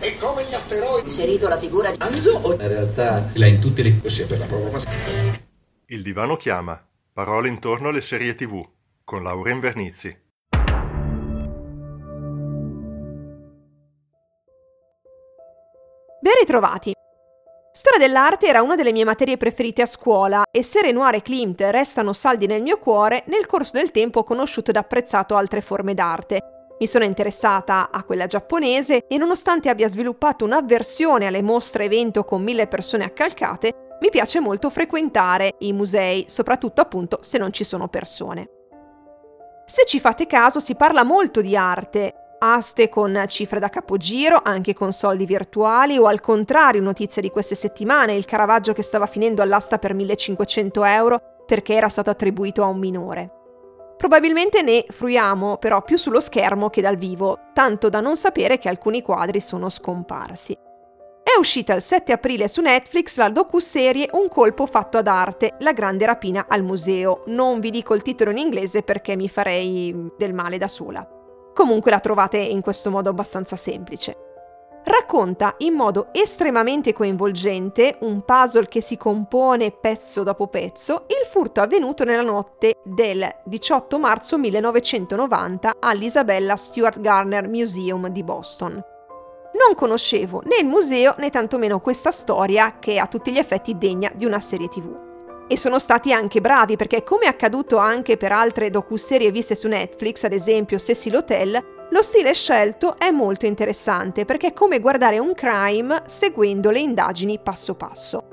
E come gli asteroidi. Inserito la figura di Anzo o in realtà la in tutte le sia per la prova ma Il divano chiama. Parole intorno alle serie TV con Laura Invernizzi. Ben ritrovati! Storia dell'arte era una delle mie materie preferite a scuola e se Renoir e Klimt restano saldi nel mio cuore, nel corso del tempo ho conosciuto ed apprezzato altre forme d'arte. Mi sono interessata a quella giapponese e nonostante abbia sviluppato un'avversione alle mostre evento con mille persone accalcate, mi piace molto frequentare i musei, soprattutto appunto se non ci sono persone. Se ci fate caso si parla molto di arte, aste con cifre da capogiro, anche con soldi virtuali o al contrario notizia di queste settimane, il Caravaggio che stava finendo all'asta per 1500 euro perché era stato attribuito a un minore. Probabilmente ne fruiamo però più sullo schermo che dal vivo, tanto da non sapere che alcuni quadri sono scomparsi. È uscita il 7 aprile su Netflix la docu-serie Un colpo fatto ad arte, la grande rapina al museo. Non vi dico il titolo in inglese perché mi farei del male da sola. Comunque la trovate in questo modo abbastanza semplice. Racconta in modo estremamente coinvolgente un puzzle che si compone pezzo dopo pezzo il furto avvenuto nella notte del 18 marzo 1990 all'Isabella Stewart Garner Museum di Boston. Non conoscevo né il museo né tantomeno questa storia che a tutti gli effetti degna di una serie tv. E sono stati anche bravi perché, come è accaduto anche per altre docuserie viste su Netflix, ad esempio Cecil Hotel, lo stile scelto è molto interessante perché è come guardare un crime seguendo le indagini passo passo.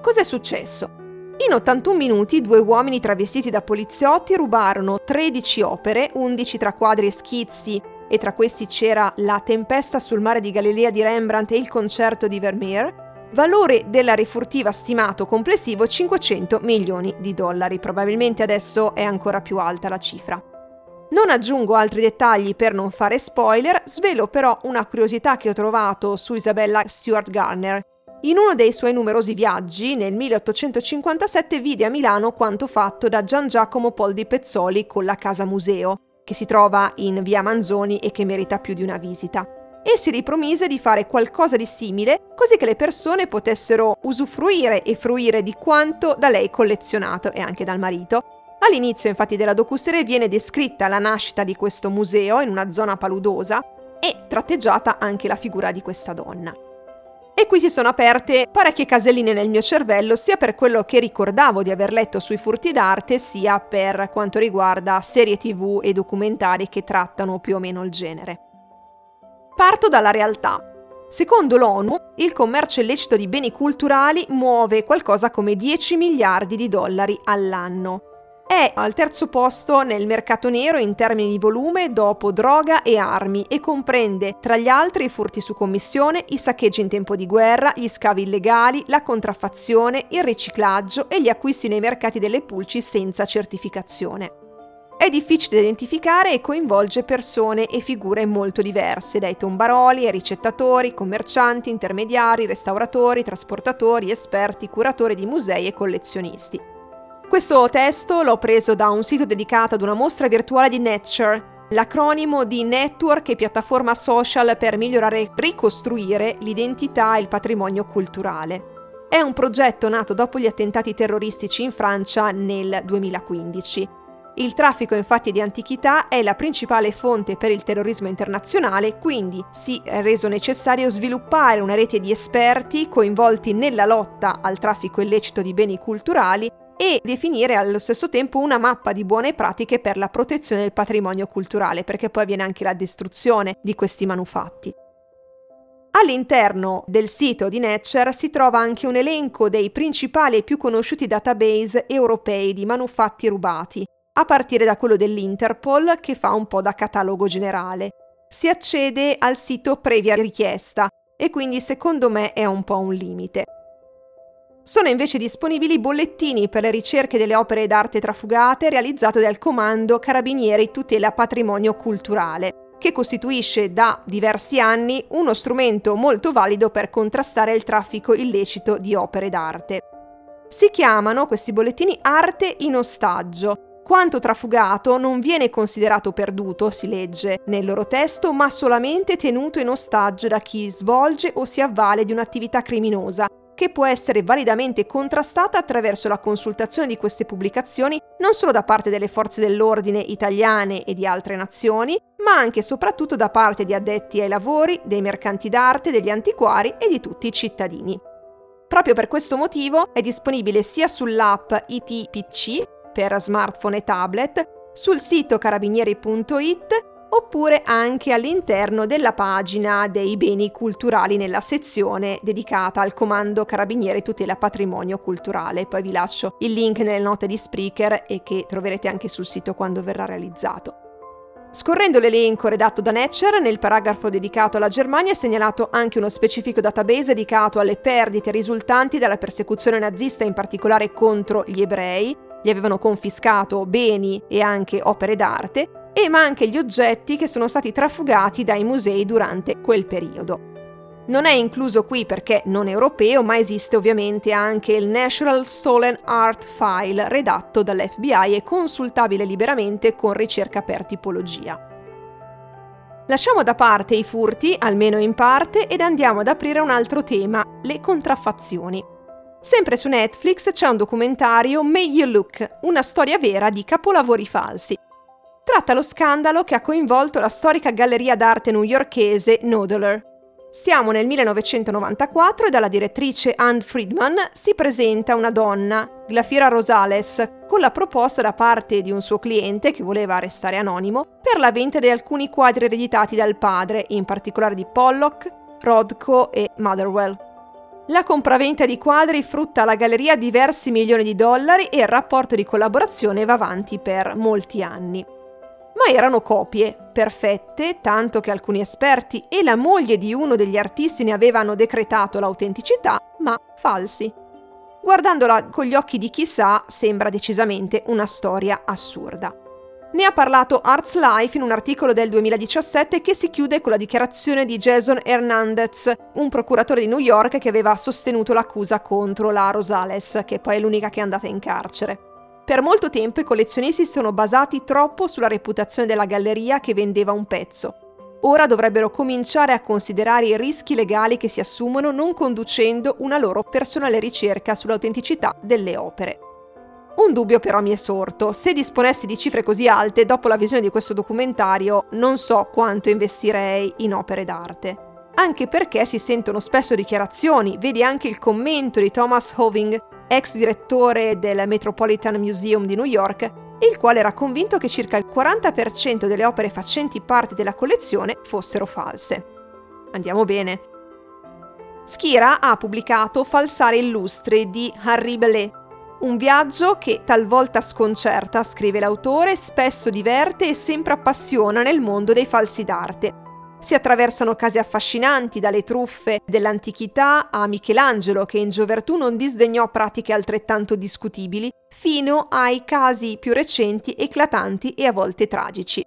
Cos'è successo? In 81 minuti due uomini travestiti da poliziotti rubarono 13 opere, 11 tra quadri e schizzi, e tra questi c'era La tempesta sul mare di Galilea di Rembrandt e il concerto di Vermeer, valore della rifurtiva stimato complessivo 500 milioni di dollari, probabilmente adesso è ancora più alta la cifra. Non aggiungo altri dettagli per non fare spoiler, svelo però una curiosità che ho trovato su Isabella Stewart Garner. In uno dei suoi numerosi viaggi, nel 1857 vide a Milano quanto fatto da Gian Giacomo Pol di Pezzoli con la Casa Museo, che si trova in via Manzoni e che merita più di una visita e si ripromise di fare qualcosa di simile così che le persone potessero usufruire e fruire di quanto da lei collezionato e anche dal marito. All'inizio infatti della docuserie viene descritta la nascita di questo museo in una zona paludosa e tratteggiata anche la figura di questa donna. E qui si sono aperte parecchie caselline nel mio cervello, sia per quello che ricordavo di aver letto sui furti d'arte, sia per quanto riguarda serie tv e documentari che trattano più o meno il genere. Parto dalla realtà. Secondo l'ONU, il commercio illecito di beni culturali muove qualcosa come 10 miliardi di dollari all'anno. È al terzo posto nel mercato nero in termini di volume dopo droga e armi e comprende tra gli altri i furti su commissione, i saccheggi in tempo di guerra, gli scavi illegali, la contraffazione, il riciclaggio e gli acquisti nei mercati delle pulci senza certificazione. È difficile da identificare e coinvolge persone e figure molto diverse, dai tombaroli ai ricettatori, commercianti, intermediari, restauratori, trasportatori, esperti, curatori di musei e collezionisti. Questo testo l'ho preso da un sito dedicato ad una mostra virtuale di Nature, l'acronimo di Network e piattaforma social per migliorare e ricostruire l'identità e il patrimonio culturale. È un progetto nato dopo gli attentati terroristici in Francia nel 2015 il traffico infatti di antichità è la principale fonte per il terrorismo internazionale, quindi si è reso necessario sviluppare una rete di esperti coinvolti nella lotta al traffico illecito di beni culturali e definire allo stesso tempo una mappa di buone pratiche per la protezione del patrimonio culturale, perché poi avviene anche la distruzione di questi manufatti. All'interno del sito di Nature si trova anche un elenco dei principali e più conosciuti database europei di manufatti rubati, a partire da quello dell'Interpol che fa un po' da catalogo generale. Si accede al sito previa richiesta e quindi secondo me è un po' un limite. Sono invece disponibili bollettini per le ricerche delle opere d'arte trafugate realizzate dal Comando Carabinieri Tutela Patrimonio Culturale, che costituisce da diversi anni uno strumento molto valido per contrastare il traffico illecito di opere d'arte. Si chiamano questi bollettini arte in ostaggio Quanto trafugato non viene considerato perduto, si legge nel loro testo, ma solamente tenuto in ostaggio da chi svolge o si avvale di un'attività criminosa, che può essere validamente contrastata attraverso la consultazione di queste pubblicazioni non solo da parte delle forze dell'ordine italiane e di altre nazioni, ma anche e soprattutto da parte di addetti ai lavori, dei mercanti d'arte, degli antiquari e di tutti i cittadini. Proprio per questo motivo è disponibile sia sull'app ITPC per smartphone e tablet, sul sito carabinieri.it oppure anche all'interno della pagina dei beni culturali nella sezione dedicata al Comando Carabinieri Tutela Patrimonio Culturale. Poi vi lascio il link nelle note di Spreaker e che troverete anche sul sito quando verrà realizzato. Scorrendo l'elenco redatto da Netcher, nel paragrafo dedicato alla Germania è segnalato anche uno specifico database dedicato alle perdite risultanti dalla persecuzione nazista, in particolare contro gli ebrei. Gli avevano confiscato beni e anche opere d'arte, e ma anche gli oggetti che sono stati trafugati dai musei durante quel periodo. Non è incluso qui perché non europeo, ma esiste ovviamente anche il National Stolen Art File redatto dall'FBI e consultabile liberamente con ricerca per tipologia. Lasciamo da parte i furti, almeno in parte, ed andiamo ad aprire un altro tema, le contraffazioni. Sempre su Netflix c'è un documentario May You Look, una storia vera di capolavori falsi. Tratta lo scandalo che ha coinvolto la storica galleria d'arte newyorkese Noodler. Siamo nel 1994 e dalla direttrice Anne Friedman si presenta una donna, Glafira Rosales, con la proposta da parte di un suo cliente, che voleva restare anonimo, per la vendita di alcuni quadri ereditati dal padre, in particolare di Pollock, Rodko e Motherwell. La compraventa di quadri frutta alla galleria diversi milioni di dollari e il rapporto di collaborazione va avanti per molti anni erano copie, perfette, tanto che alcuni esperti e la moglie di uno degli artisti ne avevano decretato l'autenticità, ma falsi. Guardandola con gli occhi di chissà, sembra decisamente una storia assurda. Ne ha parlato Arts Life in un articolo del 2017 che si chiude con la dichiarazione di Jason Hernandez, un procuratore di New York che aveva sostenuto l'accusa contro la Rosales, che poi è l'unica che è andata in carcere. Per molto tempo i collezionisti si sono basati troppo sulla reputazione della galleria che vendeva un pezzo. Ora dovrebbero cominciare a considerare i rischi legali che si assumono non conducendo una loro personale ricerca sull'autenticità delle opere. Un dubbio però mi è sorto. Se disponessi di cifre così alte, dopo la visione di questo documentario, non so quanto investirei in opere d'arte. Anche perché si sentono spesso dichiarazioni, vedi anche il commento di Thomas Hoving ex direttore del Metropolitan Museum di New York, il quale era convinto che circa il 40% delle opere facenti parte della collezione fossero false. Andiamo bene. Schira ha pubblicato Falsare illustri di Harry Bellet, un viaggio che talvolta sconcerta, scrive l'autore, spesso diverte e sempre appassiona nel mondo dei falsi d'arte, si attraversano casi affascinanti, dalle truffe dell'antichità a Michelangelo, che in gioventù non disdegnò pratiche altrettanto discutibili, fino ai casi più recenti, eclatanti e a volte tragici.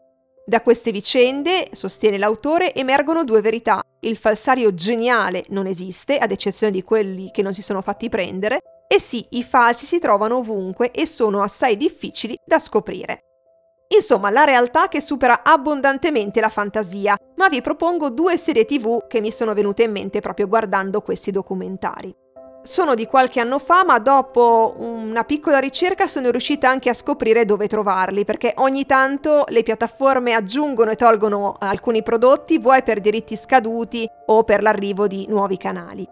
Da queste vicende, sostiene l'autore, emergono due verità. Il falsario geniale non esiste, ad eccezione di quelli che non si sono fatti prendere, e sì, i falsi si trovano ovunque e sono assai difficili da scoprire. Insomma, la realtà che supera abbondantemente la fantasia, ma vi propongo due serie tv che mi sono venute in mente proprio guardando questi documentari. Sono di qualche anno fa, ma dopo una piccola ricerca sono riuscita anche a scoprire dove trovarli, perché ogni tanto le piattaforme aggiungono e tolgono alcuni prodotti, vuoi per diritti scaduti o per l'arrivo di nuovi canali.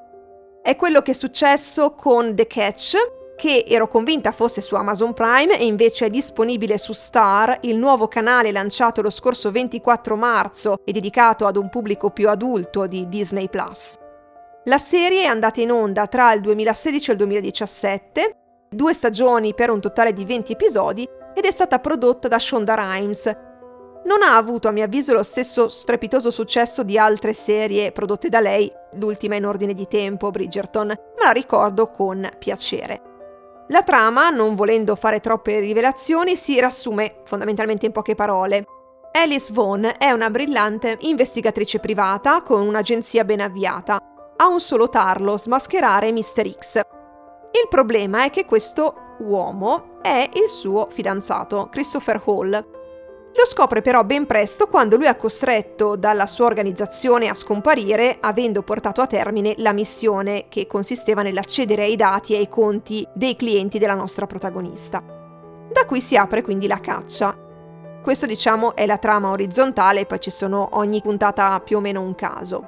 È quello che è successo con The Catch, che ero convinta fosse su Amazon Prime e invece è disponibile su Star, il nuovo canale lanciato lo scorso 24 marzo e dedicato ad un pubblico più adulto di Disney Plus. La serie è andata in onda tra il 2016 e il 2017, due stagioni per un totale di 20 episodi ed è stata prodotta da Shonda Rhimes. Non ha avuto a mio avviso lo stesso strepitoso successo di altre serie prodotte da lei, l'ultima in ordine di tempo, Bridgerton, ma la ricordo con piacere. La trama, non volendo fare troppe rivelazioni, si riassume fondamentalmente in poche parole. Alice Vaughn è una brillante investigatrice privata con un'agenzia ben avviata. Ha un solo tarlo, smascherare Mr. X. Il problema è che questo uomo è il suo fidanzato, Christopher Hall. Lo scopre però ben presto quando lui è costretto dalla sua organizzazione a scomparire, avendo portato a termine la missione che consisteva nell'accedere ai dati e ai conti dei clienti della nostra protagonista. Da qui si apre quindi la caccia. Questo diciamo è la trama orizzontale, poi ci sono ogni puntata più o meno un caso.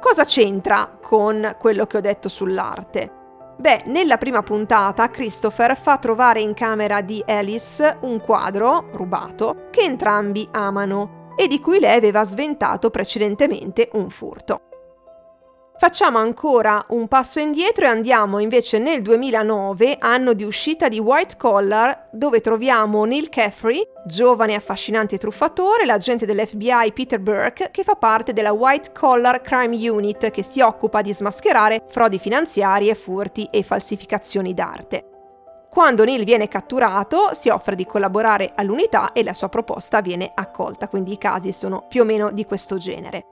Cosa c'entra con quello che ho detto sull'arte? Beh, nella prima puntata Christopher fa trovare in camera di Alice un quadro rubato che entrambi amano e di cui lei aveva sventato precedentemente un furto. Facciamo ancora un passo indietro e andiamo invece nel 2009, anno di uscita di White Collar, dove troviamo Neil Caffrey, giovane affascinante truffatore, l'agente dell'FBI Peter Burke, che fa parte della White Collar Crime Unit che si occupa di smascherare frodi finanziarie, furti e falsificazioni d'arte. Quando Neil viene catturato si offre di collaborare all'unità e la sua proposta viene accolta, quindi i casi sono più o meno di questo genere.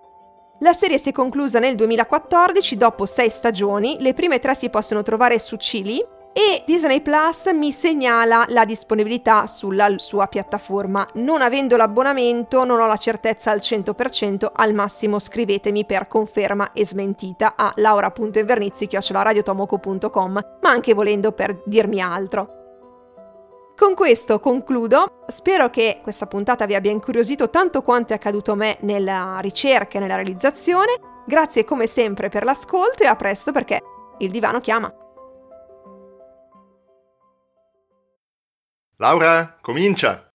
La serie si è conclusa nel 2014 dopo sei stagioni, le prime tre si possono trovare su Chili e Disney Plus mi segnala la disponibilità sulla sua piattaforma. Non avendo l'abbonamento non ho la certezza al 100%, al massimo scrivetemi per conferma e smentita a laura.invernizzi.com ma anche volendo per dirmi altro. Con questo concludo, spero che questa puntata vi abbia incuriosito tanto quanto è accaduto a me nella ricerca e nella realizzazione. Grazie come sempre per l'ascolto e a presto perché il divano chiama. Laura, comincia!